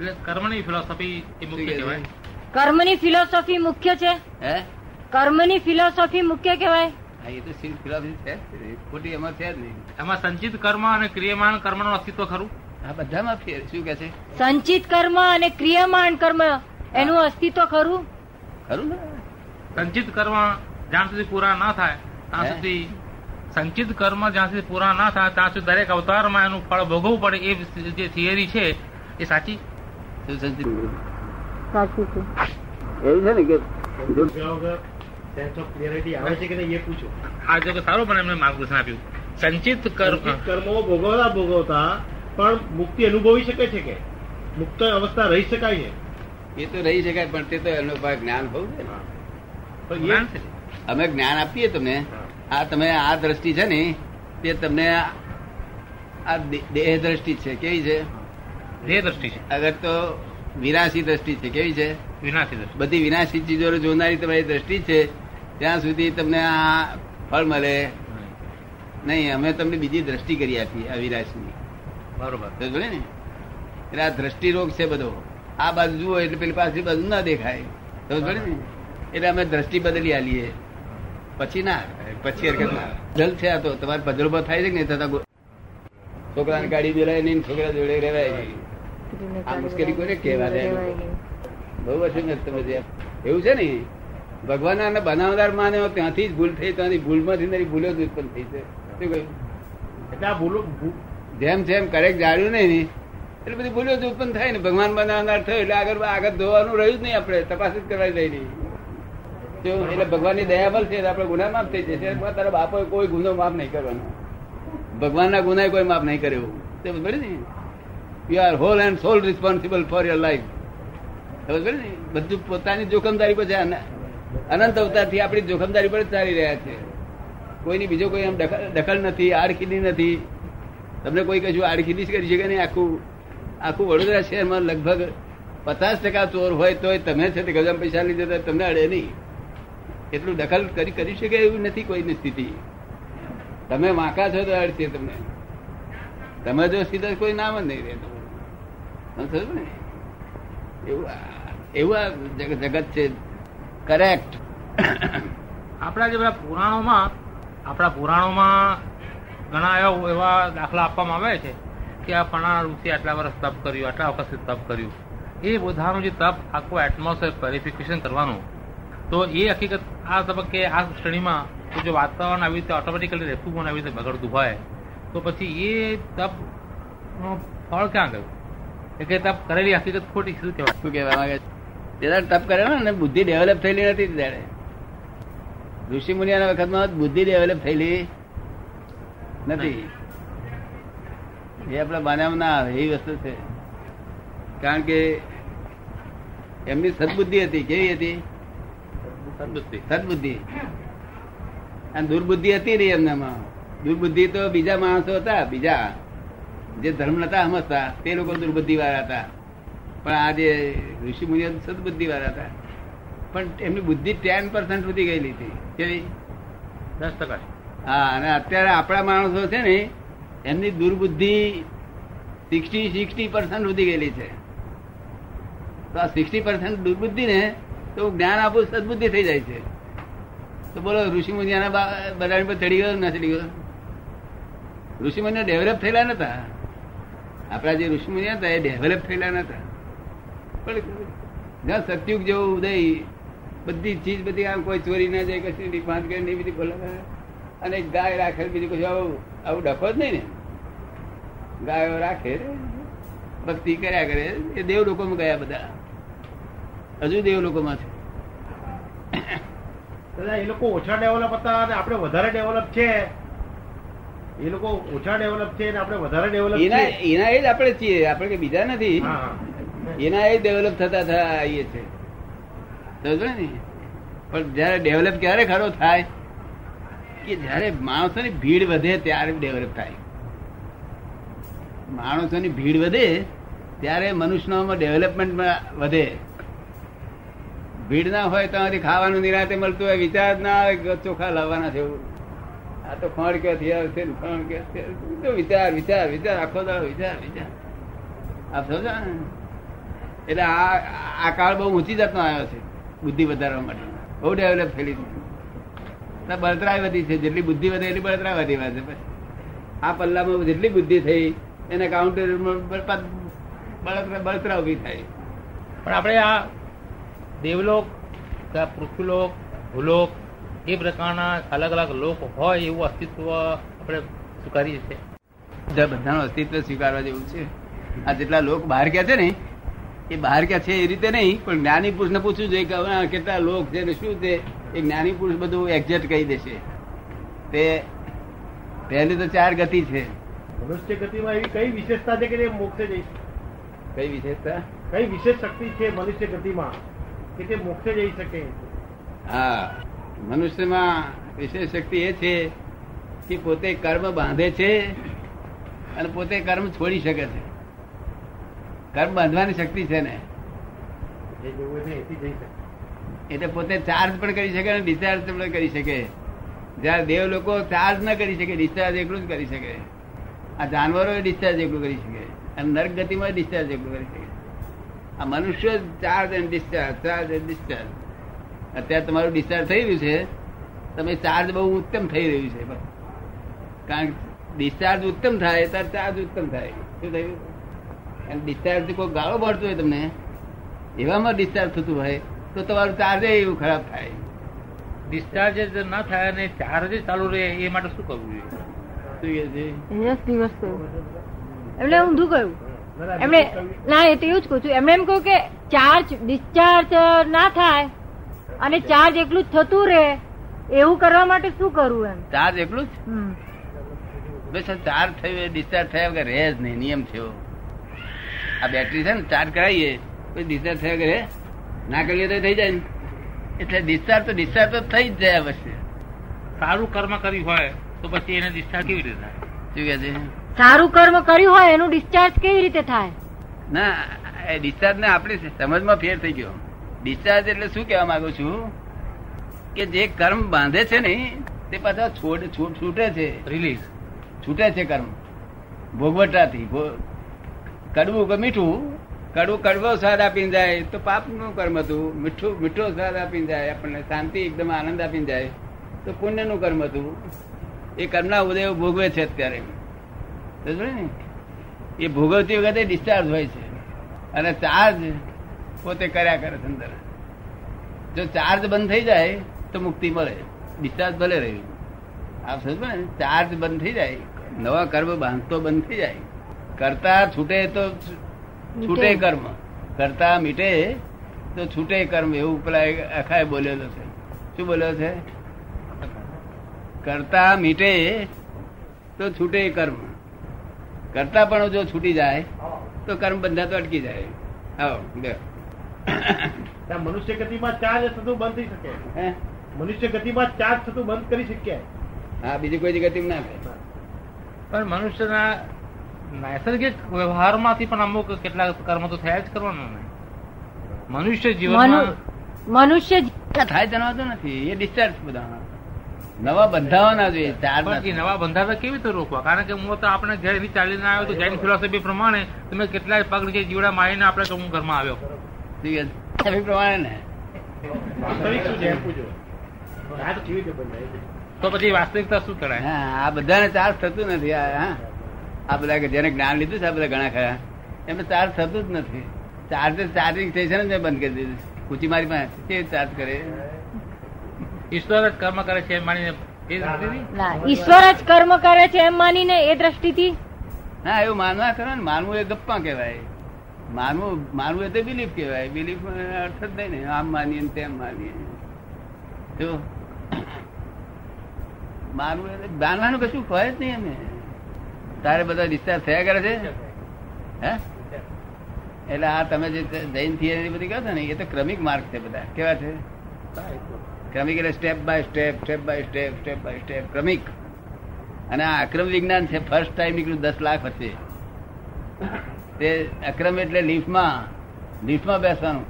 એટલે કર્મની ફિલોસોફી એ મુખ્ય કહેવાય? કર્મની ફિલોસોફી મુખ્ય છે? હે? કર્મની ફિલોસોફી મુખ્ય કહેવાય? એ તો શિવ ફિલોસોફી છે. ખોટી એમાં છે જ નહીં. એમાં સંચિત કર્મ અને ક્રિયમાણ કર્મનું અસ્તિત્વ ખરું? આ બધામાં ફેર. શું કે છે? સંચિત કર્મ અને ક્રિયમાણ કર્મ એનું અસ્તિત્વ ખરું? ખરું ને? સંચિત કર્મ જ્યાં સુધી પૂરા ના થાય ત્યાં સુધી સંચિત કર્મ જ્યાં સુધી પૂરા ના થાય ત્યાં સુધી દરેક અવતારમાં એનું ફળ ભોગવવું પડે એ જે થિયરી છે એ સાચી? એવું છે ને કે સેન્સ ઓફ ક્લિયરિટી આવે છે કે નહીં એ પૂછો આ જો કે સારું પણ એમને માર્ગદર્શન આપ્યું. સંચિત કર્મો. ભોગવતા ભોગવતા પણ મુક્તિ અનુભવી શકે છે કે? મુક્ત અવસ્થા રહી શકાય છે? એ તો રહી શકાય પણ તે તો એનો જ્ઞાન બહુ છે. અમે જ્ઞાન આપીએ તમને. આ તમે આ દ્રષ્ટિ છે ને તે તમને આ દેહ દ્રષ્ટિ છે કેવી છે? દેહ દ્રષ્ટિ છે. અગર તો વિનાશી દ્રષ્ટિ છે કેવી છે? વિનાશી દ્રષ્ટિ. બધી વિનાશી ચીજો જોનારી તમારી દ્રષ્ટિ છે ત્યાં સુધી તમને આ ફળ મળે. નહીં અમે તમને બીજી દ્રષ્ટિ કરી આપી આ વિનાશની. બરોબર. સમજો ને? એટલે આ દ્રષ્ટિ રોગ છે બધો. આ બાજુ જુઓ એટલે પેલી પાછી બાજુ ના દેખાય. સમજો ને? એટલે અમે દ્રષ્ટિ બદલી આલીએ. પછી ના પછી હરકત ના જલ છે આ તો તમારે પજલભો થાય છે ને ગો- છોકરાને ગાડી બોલાય નહીં છોકરા જોડે રહેવાય નહીં આ મુશ્કેલી કોને કહેવા દે બહુ વર્ષે મેં તમે એવું છે ને ભગવાન બનાવનાર માને ત્યાંથી જ ભૂલ થઈ ત્યાંથી ભૂલમાંથી નરી ભૂલો જ ઉત્પન્ન થઈ છે. શું એટલે આ ભૂલો જેમ જેમ કરેક્ટ જાણ્યું નહીં એટલે બધી ભૂલો જ ઉત્પન્ન થાય ને. ભગવાન બનાવનાર થયો એટલે આગળ આગળ ધોવાનું રહ્યું જ નહીં આપણે તપાસ જ કરવાની રહી નહીં. એટલે ભગવાનની દયા બળ છે આપણે ગુના માફ થઈ જશે તારા બાપોએ કોઈ ગુનો માફ નહીં કરવાનો. ભગવાનના ગુનાએ કોઈ માફ નહીં કર્યો. તે બરાબર ને. You are whole and sole responsible for your life ખબર ને? બધું પોતાની જોખમદારી પર છે. અનંત અવતારથી આપણી જોખમદારી પર ચાલી રહ્યા છે. કોઈની બીજો કોઈ એમ દખલ નથી આડખીલી નથી. તમને કોઈ કશું આડખીલી જ કરી શકે નહીં. આખું આખું વડોદરા શહેરમાં લગભગ પચાસ ટકા ચોર હોય તોય તમે છે તે ગજામ પૈસા લીધે તમને અડે નહીં. એટલું દખલ કરી કરી શકે એવું નથી કોઈની સ્થિતિ. તમે વાંકા છો તો અડશે તમને. તમે જો સીધા કોઈ નામ જ નહીં રહેતું. એવું જગત છે. કરેક્ટ આપણા જે બધા પુરાણોમાં, આપણા પુરાણોમાં ઘણા એવા એવા દાખલા આપવામાં આવે છે કે આ ફલાણા ઋષિ આટલા વર્ષ તપ કર્યું, આટલા વખત તપ કર્યું. એ બધાનું જે તપ આખું એટમોસ્ફેર વેરિફિકેશન કરવાનું. તો એ હકીકત આ તબક્કે, આ શ્રેણીમાં જો વાતાવરણ આવી રીતે ઓટોમેટિકલી રહેતું પણ આવી રીતે બગડતું હોય, તો પછી એ તપ ફળ ક્યાં ગયું? એટલે તપ કરેલી હકીકત ખોટી શું કહેવાય શું કહેવા માંગે છે? તપ કરેલો ને બુદ્ધિ ડેવલપ થયેલી નથી તે દાડે ઋષિ મુનિયાના વખતમાં બુદ્ધિ ડેવલપ થયેલી નથી. એ આપણા બાનામાં ના આવે એવી વસ્તુ છે. કારણ કે એમની સદબુદ્ધિ હતી કેવી હતી? સદબુદ્ધિ. સદબુદ્ધિ. અને દુર્બુદ્ધિ હતી નહીં એમનામાં. દુર્બુદ્ધિ તો બીજા માણસો હતા બીજા જે ધર્મ નતા સમજતા તે લોકો દુર્બુદ્ધિ વાળા હતા. પણ આ જે ઋષિ મુનિઓ સદબુદ્ધિ વાળા હતા. પણ એમની બુદ્ધિ ટેન પર્સન્ટ સુધી ગયેલી હતી. કેવી દસ ટકા. હા અને અત્યારે આપણા માણસો છે ને એમની દુર્બુદ્ધિ સિક્સટી સિક્સટી પર્સન્ટ સુધી ગયેલી છે. તો આ સિક્સટી પર્સન્ટ દુર્બુદ્ધિ ને તો જ્ઞાન આપું સદબુદ્ધિ થઈ જાય છે. તો બોલો ઋષિ મુનિયાના બધાની પર ચડી ગયો ના ચડી ગયો? ઋષિ મુનિયા ડેવલપ થયેલા નતા. આપણા જે ઋષિ હતા, એ ડેવલપ થયેલા નતા પણ જ્યાં સત્યુગ જેવો ઉદય, બધી ચીજ બધી આમ કોઈ ચોરી ના જાય, કશું પાંચ કરે નહીં, બધી બોલે અને ગાય રાખે, બીજું કશું આવું આવું ડખો જ નહીં ને. ગાયો રાખે, ભક્તિ કર્યા કરે. એ દેવ લોકોમાં ગયા બધા. હજુ દેવ લોકોમાં છે એ લોકો ઓછા ડેવલપ હતા અને આપણે વધારે ડેવલપ છે. એ લોકો ઓછા ડેવલપ છે આપણે વધારે ડેવલપ એના એના એ જ આપણે છીએ આપણે કે બીજા નથી. એના એ ડેવલપ થતા આવીએ છે. સમજો ને? પણ જયારે ડેવલપ ક્યારે ખરો થાય? કે જયારે માણસોની ભીડ વધે ત્યારે ડેવલપ થાય. માણસોની ભીડ વધે ત્યારે મનુષ્યમાં ડેવલપમેન્ટ વધે. ભીડ ના હોય તો ખાવાનું નિરાતે મળતું હોય વિચાર ના આવે ચોખા લાવવાના છે એવું. આ તો ખોણ ક્યાંથી આવશે ખોણ ક્યાંથી? વિચાર વિચાર વિચાર, આખો દાડો વિચાર વિચાર. આપ સમજો ને? એટલે આ આ કાળ બહુ ઊંચી જાતનો આવ્યો છે, બુદ્ધિ વધારવા માટે. બહુ ડેવલપ થયેલી છે. બળતરાય વધી છે, જેટલી બુદ્ધિ વધે એટલી બળતરા વધી વાત છે આ પલ્લામાં જેટલી બુદ્ધિ થઈ, એને કાઉન્ટર બળતરા બળતરા ઊભી થાય. પણ આપણે આ દેવલોક પૃથ્વીલોક, ભૂલોક એ પ્રકારના અલગ અલગ લોક હોય એવું અસ્તિત્વ આપણે સ્વીકારીએ છીએ બધા બધાનું અસ્તિત્વ સ્વીકારવા જેવું છે. આ જેટલા લોક બહાર ગયા છે ને એ બહાર ગયા છે એ રીતે નહીં પણ જ્ઞાની પુરુષ ને પૂછવું જોઈએ કે કેટલા લોક છે ને શું છે એ જ્ઞાની પુરુષ બધું એક્ઝેક્ટ કહી દેશે. તે પહેલી તો ચાર ગતિ છે. મનુષ્ય ગતિમાં એવી કઈ વિશેષતા છે કે તે મોક્ષે જઈ કઈ વિશેષતા? કઈ વિશેષ શક્તિ છે મનુષ્ય ગતિમાં કે તે મોક્ષે જઈ શકે? હા. મનુષ્યમાં વિશેષ શક્તિ એ છે કે પોતે કર્મ બાંધે છે અને પોતે કર્મ છોડી શકે છે. કર્મ બાંધવાની શક્તિ છે ને? એટલે પોતે ચાર્જ પણ કરી શકે અને ડિસ્ચાર્જ પણ કરી શકે. જ્યારે દેવ લોકો ચાર્જ ન કરી શકે ડિસ્ચાર્જ એકલું જ કરી શકે. આ જાનવરો ડિસ્ચાર્જ એકલું કરી શકે. અને નર્ક ગતિમાં ડિસ્ચાર્જ એકલું કરી શકે. આ મનુષ્ય charge and discharge charge and discharge અત્યારે તમારું ડિસ્ચાર્જ થઈ રહ્યું છે તમે ચાર્જ બહુ ઉત્તમ થઈ રહ્યું છે કારણ કે ડિસ્ચાર્જ ઉત્તમ થાય ત્યારે ચાર્જ ઉત્તમ થાય. શું થયું? અને ડિસ્ચાર્જ કોઈ ગાળો પડતો હોય તમને એવામાં ડિસ્ચાર્જ થતું હોય તો તમારું ચાર્જ એવું ખરાબ થાય. ડિસ્ચાર્જ જ ના થાય અને ચાર્જ ચાલુ રહે એ માટે શું કરવું જોઈએ? એટલે ઊંધું કહ્યું? એમણે ના એ તો એવું જ કહું છું. એમણે એમ કહ્યું કે ચાર્જ ડિસ્ચાર્જ ના થાય અને ચાર્જ એકલું જ થતું રહે એવું કરવા માટે શું કરવું એમ? ચાર્જ એકલું જ? બસ ચાર્જ થયું ડિસ્ચાર્જ થયા વગર રહે જ નહીં નિયમ થયો આ બેટરી છે ને ચાર્જ કરાવીએ પછી ડિસ્ચાર્જ થયા વગર રે ના કરીએ તો થઈ જાય ને. એટલે ડિસ્ચાર્જ તો ડિસ્ચાર્જ તો થઈ જ જાય પછી સારું કર્મ કર્યું હોય તો પછી એને ડિસ્ચાર્જ કેવી રીતે થાય? શું કે છે? સારું કર્મ કર્યું હોય એનું ડિસ્ચાર્જ કેવી રીતે થાય? ના એ ડિસ્ચાર્જ ને આપણી સમજમાં ફેર થઈ ગયો. ડિસ્ચાર્જ એટલે શું કહેવા માંગુ છું? કે જે કર્મ બાંધે છે ને તે પાછા છોડ છૂટ છૂટે છે. રિલીઝ છૂટે છે કર્મ. ભોગવટાથી. કડવું કે મીઠું? કડવું કડવો સ્વાદ આપીને જાય તો પાપનું કર્મ હતું. મીઠું મીઠો સ્વાદ આપીને જાય. આપણને શાંતિ એકદમ આનંદ આપીને જાય તો પુણ્યનું કર્મ હતું. એ કર્મના ઉદય ભોગવે છે અત્યારે. ને? એ ભોગવતી વખતે ડિસ્ચાર્જ હોય છે. અને ચાર્જ પોતે કર્યા કરે અંદર. જો ચાર્જ બંધ થઈ જાય તો મુક્તિ મળે. ડિસ્ચાર્જ ભલે રહ્યું આપ સમજો ને ચાર્જ બંધ થઈ જાય નવા કર્મ બાંધતો બંધ થઈ જાય. કરતા છૂટે તો છૂટે કર્મ. કરતા મીટે તો છૂટે કર્મ. એવું પેલા એક બોલેલો છે. શું બોલ્યો છે? કરતા મીટે તો છૂટે કર્મ. કરતા પણ જો છૂટી જાય તો કર્મ બંધાતો અટકી જાય. આવો બે મનુષ્ય ગતિમાં ચાર્જ થતું બંધ થઈ શકે. મનુષ્ય ગતિમાં ચાર્જ થતું બંધ કરી શકીએ. હા બીજી કોઈ ગતિ ના થાય. પણ મનુષ્યના નૈસર્ગિક વ્યવહારમાંથી પણ અમુક કેટલાક કર્મ તો થયા જ કરવાના ને. મનુષ્ય જીવનમાં મનુષ્ય જ- થાય જણાવતો નથી. એ ડિસ્ચાર્જ બધા નવા બંધાવાના જોઈએ ચાર નવા બંધાતા કેવી રીતે રોકવા? કારણ કે હું તો આપણે ઘેર ચાલીને આવ્યો તો જૈન ફિલોસોફી પ્રમાણે તમે કેટલાય પગ નીચે જીવડા મારીને આપણે તો હું ઘરમાં આવ્યો. પ્રમાણે ને? તો પછી વાસ્તવિકતા શું કરાય? હા આ બધાને ચાર્જ થતું નથી આ બધા જેને જ્ઞાન લીધું છે આ બધા ઘણા ખરા. એમને ચાર્જ થતું જ નથી. ચાર્જ ચાર્જિંગ થઈ છે ને બંધ કરી દીધું. કુચી મારી પાસે કેવી ચાર્જ કરે? ઈશ્વર જ કર્મ કરે છે એમ માનીને ના ઈશ્વર જ કર્મ કરે છે એમ માનીને એ દ્રષ્ટિથી? હા એવું માનવા કરો ને માનવું એ ગપ્પા કહેવાય. માનવું માનવું એટલે બિલીફ કહેવાય. બિલીફ અર્થ જ નહીં ને. આમ માનીએ ને તેમ માનીએ. જો માનવું એટલે માનવાનું કશું કહે જ નહીં અમે તારે બધા ડિસ્ચાર્જ થયા કરે છે? હે? એટલે આ તમે જે જૈન થિયરી બધી કહો છો ને એ તો ક્રમિક માર્ગ છે બધા. કેવા છે? ક્રમિક એટલે step by step step by step step by step ક્રમિક. અને આ અક્રમ વિજ્ઞાન છે ફર્સ્ટ ટાઈમ નીકળ્યું દસ લાખ વચ્ચે તે અક્રમ એટલે લિફ્ટમાં લિફ્ટમાં બેસવાનું.